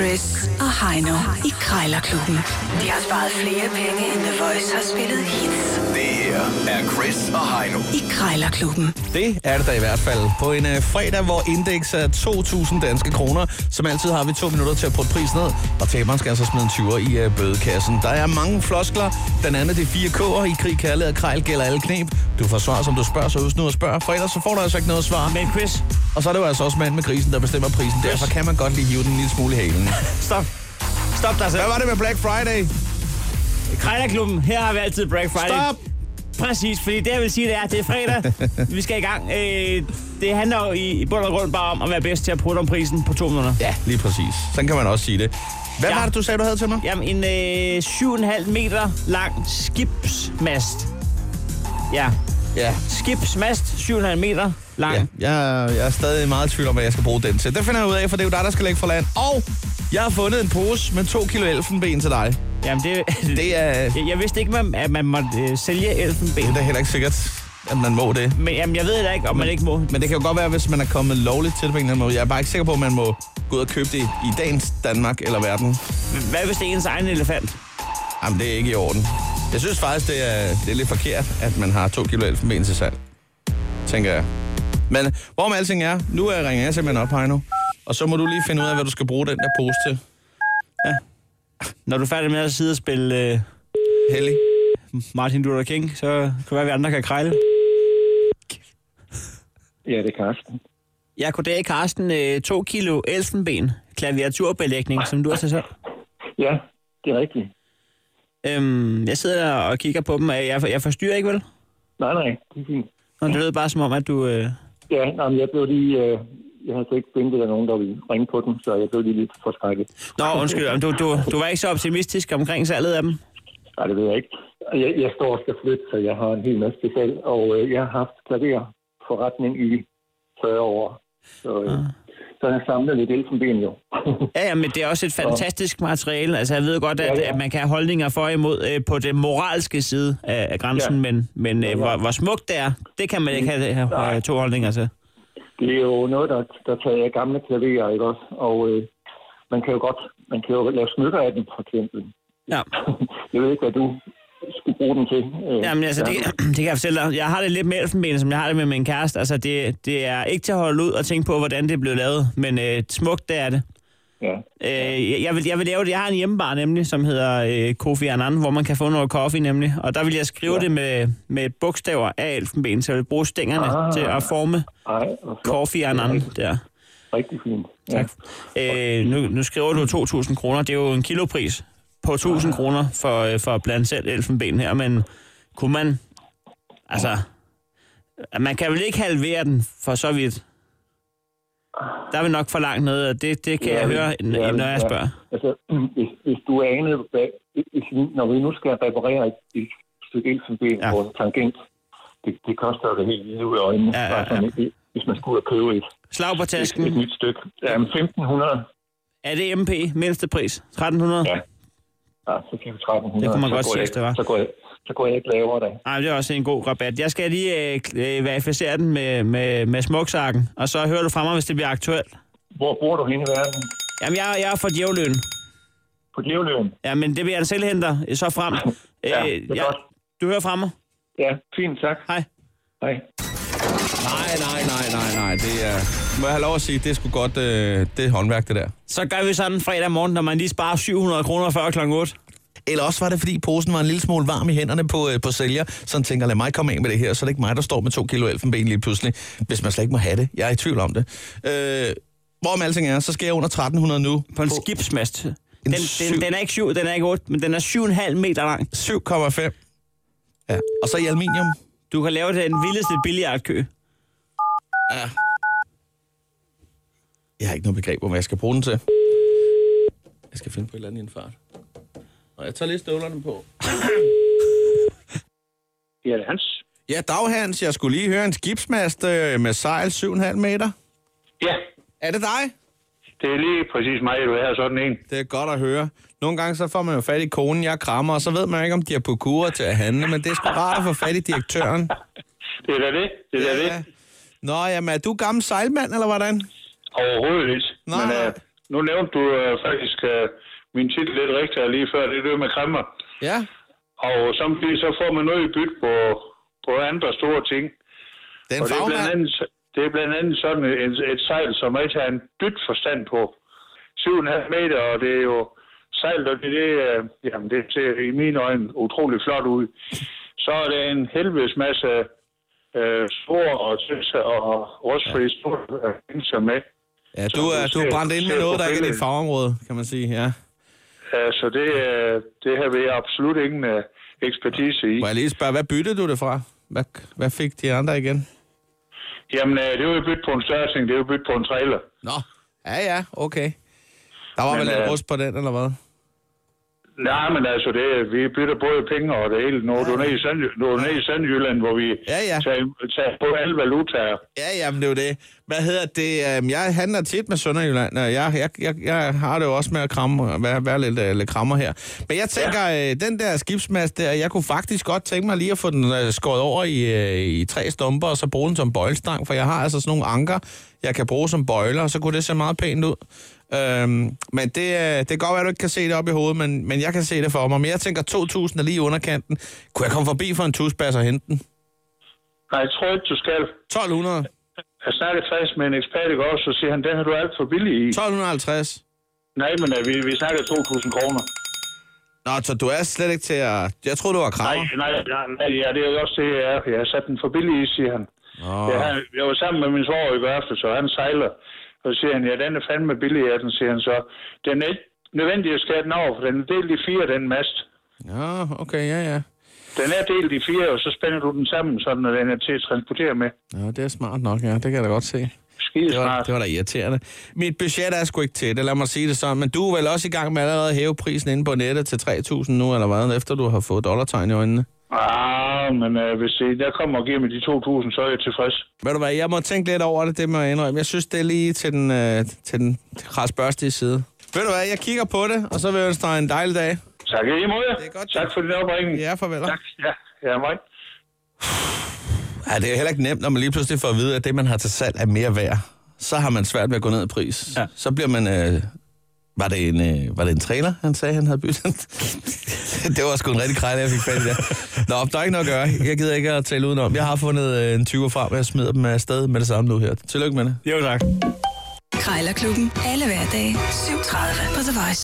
Chris og Heino i Krejlerklubben. De har sparet flere penge, end The Voice har spillet hits Det her er Chris og Heino. i Krejlerklubben. Det er det da i hvert fald. På en øh, fredag, hvor indeks er 2.000 danske kroner, som altid har vi to minutter til at putte prisen ned, og taberen skal altså smide en 20'er i øh, bødekassen. Der er mange floskler, blandt andet de fire K'er i krig, kærlighed og krejl gælder alle knep. Du får svar, som du spørger, så husk nu at spørge, for ellers så får du altså ikke noget svar. Men Chris, Og så er det jo altså også mand med grisen, der bestemmer prisen. Derfor kan man godt lige hive den en lille smule i halen. stop. Stop dig selv. Hvad var det med Black Friday? Krejlerklubben, her har vi altid Black Friday. Stop! Præcis, fordi det jeg vil sige, det er, at det er fredag. vi skal i gang. Øh, det handler jo i, i bund og grund bare om at være bedst til at putte om prisen på to minutter. Ja, lige præcis. Sådan kan man også sige det. Hvad Ja. var det, du sagde, du havde til mig? Jamen, en øh, 7,5 meter lang skibsmast. Ja, Ja. skibsmast, 7,5 meter lang. Ja, jeg, jeg er stadig meget i tvivl om, hvad jeg skal bruge den til. Det finder jeg ud af, for det er jo dig, der skal lægge for land. Og jeg har fundet en pose med to kilo elfenben til dig. Jamen, det, Det er, jeg, jeg vidste ikke, man- at man måtte øh, sælge elfenben. det er da heller ikke sikkert, at man må det. Men jamen, jeg ved heller ikke, om man ikke må. Men det kan jo godt være, hvis man er kommet lovligt til det på en eller anden måde. Jeg er bare ikke sikker på, at man må gå ud og købe det i dagens Danmark eller verden. Hvad hvis det er ens egen elefant? Jamen, det er ikke i orden. Jeg synes faktisk, det er, det er lidt forkert, at man har to kilo elfenben til salg. Tænker jeg. Men hvorom alting er, nu er ringer jeg simpelthen op, Heino. Og så må du lige finde ud af, hvad du skal bruge den der pose til. Når du er færdig med at sidde og spille øh, Hellig. Martin Luther King, så kan det være, at vi andre kan krejle. Ja, det er Karsten. Ja, goddag, Karsten. Øh, to kilo elfenben, klaviaturbelægning, som du har til salg. Ja, det er rigtigt. Øhm, jeg sidder og kigger på dem. Jeg, jeg forstyrrer ikke, vel? Nej, nej, det er fint. Nå, det lød bare som om, at du... Øh... Ja, nej, men jeg blev lige... Øh, jeg havde så ikke fundet, at der er nogen, der ville ringe på den, så jeg blev lige lidt forskrækket. Nå, undskyld. men Du, du, du var ikke så optimistisk omkring salget af dem? Nej, det ved jeg ikke. Jeg, jeg står og skal flytte, så jeg har en hel masse til salg, og øh, jeg har haft klaverforretning i 40 år. Så, øh, så jeg har samlet lidt elfenben jo. Ja, ja, men det er også et fantastisk materiale. Altså, jeg ved godt, at, Ja, ja. at man kan have holdninger for og imod øh, på den moralske side af, af grænsen, Ja. men, men øh, Ja, ja. hvor, hvor smukt det er, det kan man ikke have, have, to holdninger til. Det er jo noget, der, der tager af gamle klaverer, ikke også? Og øh, man kan jo godt man kan jo lave smykker af den, for eksempel. Ja. Jeg ved ikke, hvad du skulle bruge den til. Øh, Jamen altså, det, det kan jeg fortælle dig. Jeg har det lidt med elfenben, som jeg har det med min kæreste. Altså, det, det er ikke til at holde ud og tænke på, hvordan det er blevet lavet, men øh, smukt, det er det. Ja. Øh, jeg, vil, jeg vil lave det. Jeg har en hjemmebar nemlig, som hedder øh, Kofi Annan, hvor man kan få noget kaffe nemlig. Og der vil jeg skrive ja. det med, med bogstaver af elfenben, så jeg vil bruge stængerne ah. Til at forme. Kofi Annan er der. Rigtig fint. Ja. Tak. Øh, nu, nu skriver du 2.000 kroner. Det er jo en kilopris på 1.000 kroner for, øh, for at blande selv elfenben her, men kunne man... Altså, man kan vel ikke halvere den for så vidt? Der er vi nok for langt nede, og det, det kan jeg høre, ja, når jeg ja. spørger. Altså, hvis, hvis du anede, hvad, hvis, vi- når vi nu skal reparere et, et stykke elfenben Ja. ja. på en tangent, det, det koster jo det helt vildt ud af øjnene. Ja, ja, sådan, et- Hvis man skulle ud og købe et, Slag på et, et tasken. nyt stykke. Jamen, 1500, Er det MP, mindste pris? 1300? Ja. Ja, så fik vi 1300. Det kunne man godt sige, jeg det var. Så går jeg, så går jeg ikke lavere da. Nej, det er også en god rabat. Jeg skal lige øh, øh, verificere den med, med, med smuksakken, og så hører du fra mig, hvis det bliver aktuelt. Hvor bor du henne i verden? Jamen, jeg, jeg er fra Djævløen. På Djævløen? Ja, men det bliver en selvhenter, så frem. Ja, Øh, det er jeg, godt. du hører fra mig. Ja, fint, tak. Hej. Hej. Nej, nej, nej, nej, nej. Det er... Må jeg have lov at sige, det er sgu godt, øh, det er håndværk, det der. Så gør vi sådan en fredag morgen, når man lige sparer 700 kroner før kl. 8. Eller også var det, fordi posen var en lille smule varm i hænderne på, øh, på sælger, så han tænker, lad mig komme af med det her, så er det ikke mig, der står med to kilo elfenben lige pludselig, hvis man slet ikke må have det. Jeg er i tvivl om det. Øh, hvorom alting er, så skal jeg under 1300 nu. På en skibsmast. Den, den, syv- den, er ikke 7, den er ikke 8, men den er 7,5 meter lang. 7,5. Ja. Og så i aluminium. Du kan lave den vildeste billiardkø. Ja. Jeg har ikke noget begreb om, hvad jeg skal bruge den til. Jeg skal finde på et eller andet i en fart. Og jeg tager lige støvlerne på. Ja, det er Hans. Ja, dag Hans, jeg skulle lige høre en skibsmast øh, med sejl 7,5 meter. Ja, Er det dig? det er lige præcis mig, du er sådan en. Det er godt at høre. Nogle gange så får man jo fat i konen, jeg krammer, og så ved man ikke, om de har på kurer til at handle, men det er sgu rart at få fat i direktøren. Det er da det. Det er da det. Nå, jamen, er du gammel sejlmand, eller hvordan? Overhovedet ikke. Nej, Men øh, nu nævnte du øh, faktisk øh, min titel lidt rigtigt lige før, det er det med kræmmer. Ja. Og samtidig så får man noget i bytte på, på andre store ting. Den Og det er, blandt andet, det er blandt andet sådan et, et sejl, som ikke har en dyt forstand på. 7,5 meter, og det er jo sejl, og det, det, øh, jamen, det ser i mine øjne utrolig flot ud. Så er det en helvedes masse øh, store og, og rustfri store øh, pinser med. Ja, du er, du er brændt ind med noget, der ikke er dit fagområde, kan man sige. Ja. Ja, så det, øh, det har vi absolut ingen øh, ekspertise i. Må jeg lige spørge, hvad byttede du det fra? Hvad, hvad fik de andre igen? Jamen, det er jo bytte på en større ting, det er jo bytte på en trailer. Nå, ja ja, okay. Der var Men, vel lidt øh, rust på den, eller hvad? Nej, men altså, det, vi bytter både penge og det hele. Nu er du nede i, Sand, nu er nede i Sandjylland, hvor vi Ja, ja. tager, tager på alle valutaer. Ja, jamen det er jo det. Hvad hedder det? Øhm, Jeg handler tit med Sønderjylland, og jeg, jeg, jeg, jeg har det jo også med at kramme, være, være lidt, uh, lidt krammer her. Men jeg tænker, ja. den der skibsmast der, jeg kunne faktisk godt tænke mig lige at få den uh, skåret over i, i tre stumper, og så bruge den som bøjlestang, for jeg har altså sådan nogle anker, jeg kan bruge som bøjler, og så kunne det se meget pænt ud. Øhm, men det, øh, det kan godt være, at du ikke kan se det op i hovedet, men, men jeg kan se det for mig. Men jeg tænker, 2.000 er lige i underkanten. Kunne jeg komme forbi for en tusbas og hente den? Nej, jeg tror ikke, du skal. 1.200? Jeg snakkede faktisk med en ekspert i går, så siger han, den har du alt for billig i. 1.250? Nej, men øh, vi, vi snakker 2.000 kroner. Nå, så du er slet ikke til at... Jeg troede, du var Nej, krammer. nej, nej, nej, ja, det er jo også det, jeg er. Jeg har sat den for billig i, siger han. Nå. Jeg, jeg var sammen med min svår i går aftes, så han sejler. Og så siger han, ja, den er fandme billig af den, siger han så. Den er ikke nødvendig at skære den over, for den er delt i fire, den mast. Ja, okay, ja, ja. Den er delt i fire, og så spænder du den sammen, sådan at den er til at transportere med. Ja, det er smart nok, ja. Det kan jeg da godt se. Skide Det var, smart. det var da irriterende. Mit budget er sgu ikke til det, lad mig sige det sådan. Men du er vel også i gang med allerede at hæve prisen inde på nettet til 3.000 nu, eller hvad, efter du har fået dollartegn i øjnene? Ah, men øh, hvis I, der kommer og giver mig de 2.000, så er jeg tilfreds. Ved du hvad, jeg må tænke lidt over det, det må jeg indrømme. Jeg synes, det er lige til den, øh, til den krasbørstige side. Ved du hvad, jeg kigger på det, og så vil jeg ønske dig en dejlig dag. Tak i måde. Det er godt, tak for din opringning. Ja, farvel. Tak. Ja, ja, mig. Ja, det er heller ikke nemt, når man lige pludselig får at vide, at det, man har til salg, er mere værd. Så har man svært ved at gå ned i pris. Ja. Så bliver man... Øh, var, det en, øh, var det en trailer, han sagde, han havde byttet? det var sgu en rigtig krejle, jeg fik fat i der. Nå, der er ikke noget at gøre. Jeg gider ikke at tale udenom. Jeg har fundet øh, en 20 frem, og jeg smider dem afsted med det samme nu her. Tillykke med det. Jo, tak. Krejlerklubben. Alle hverdage. 7.30 på The Voice.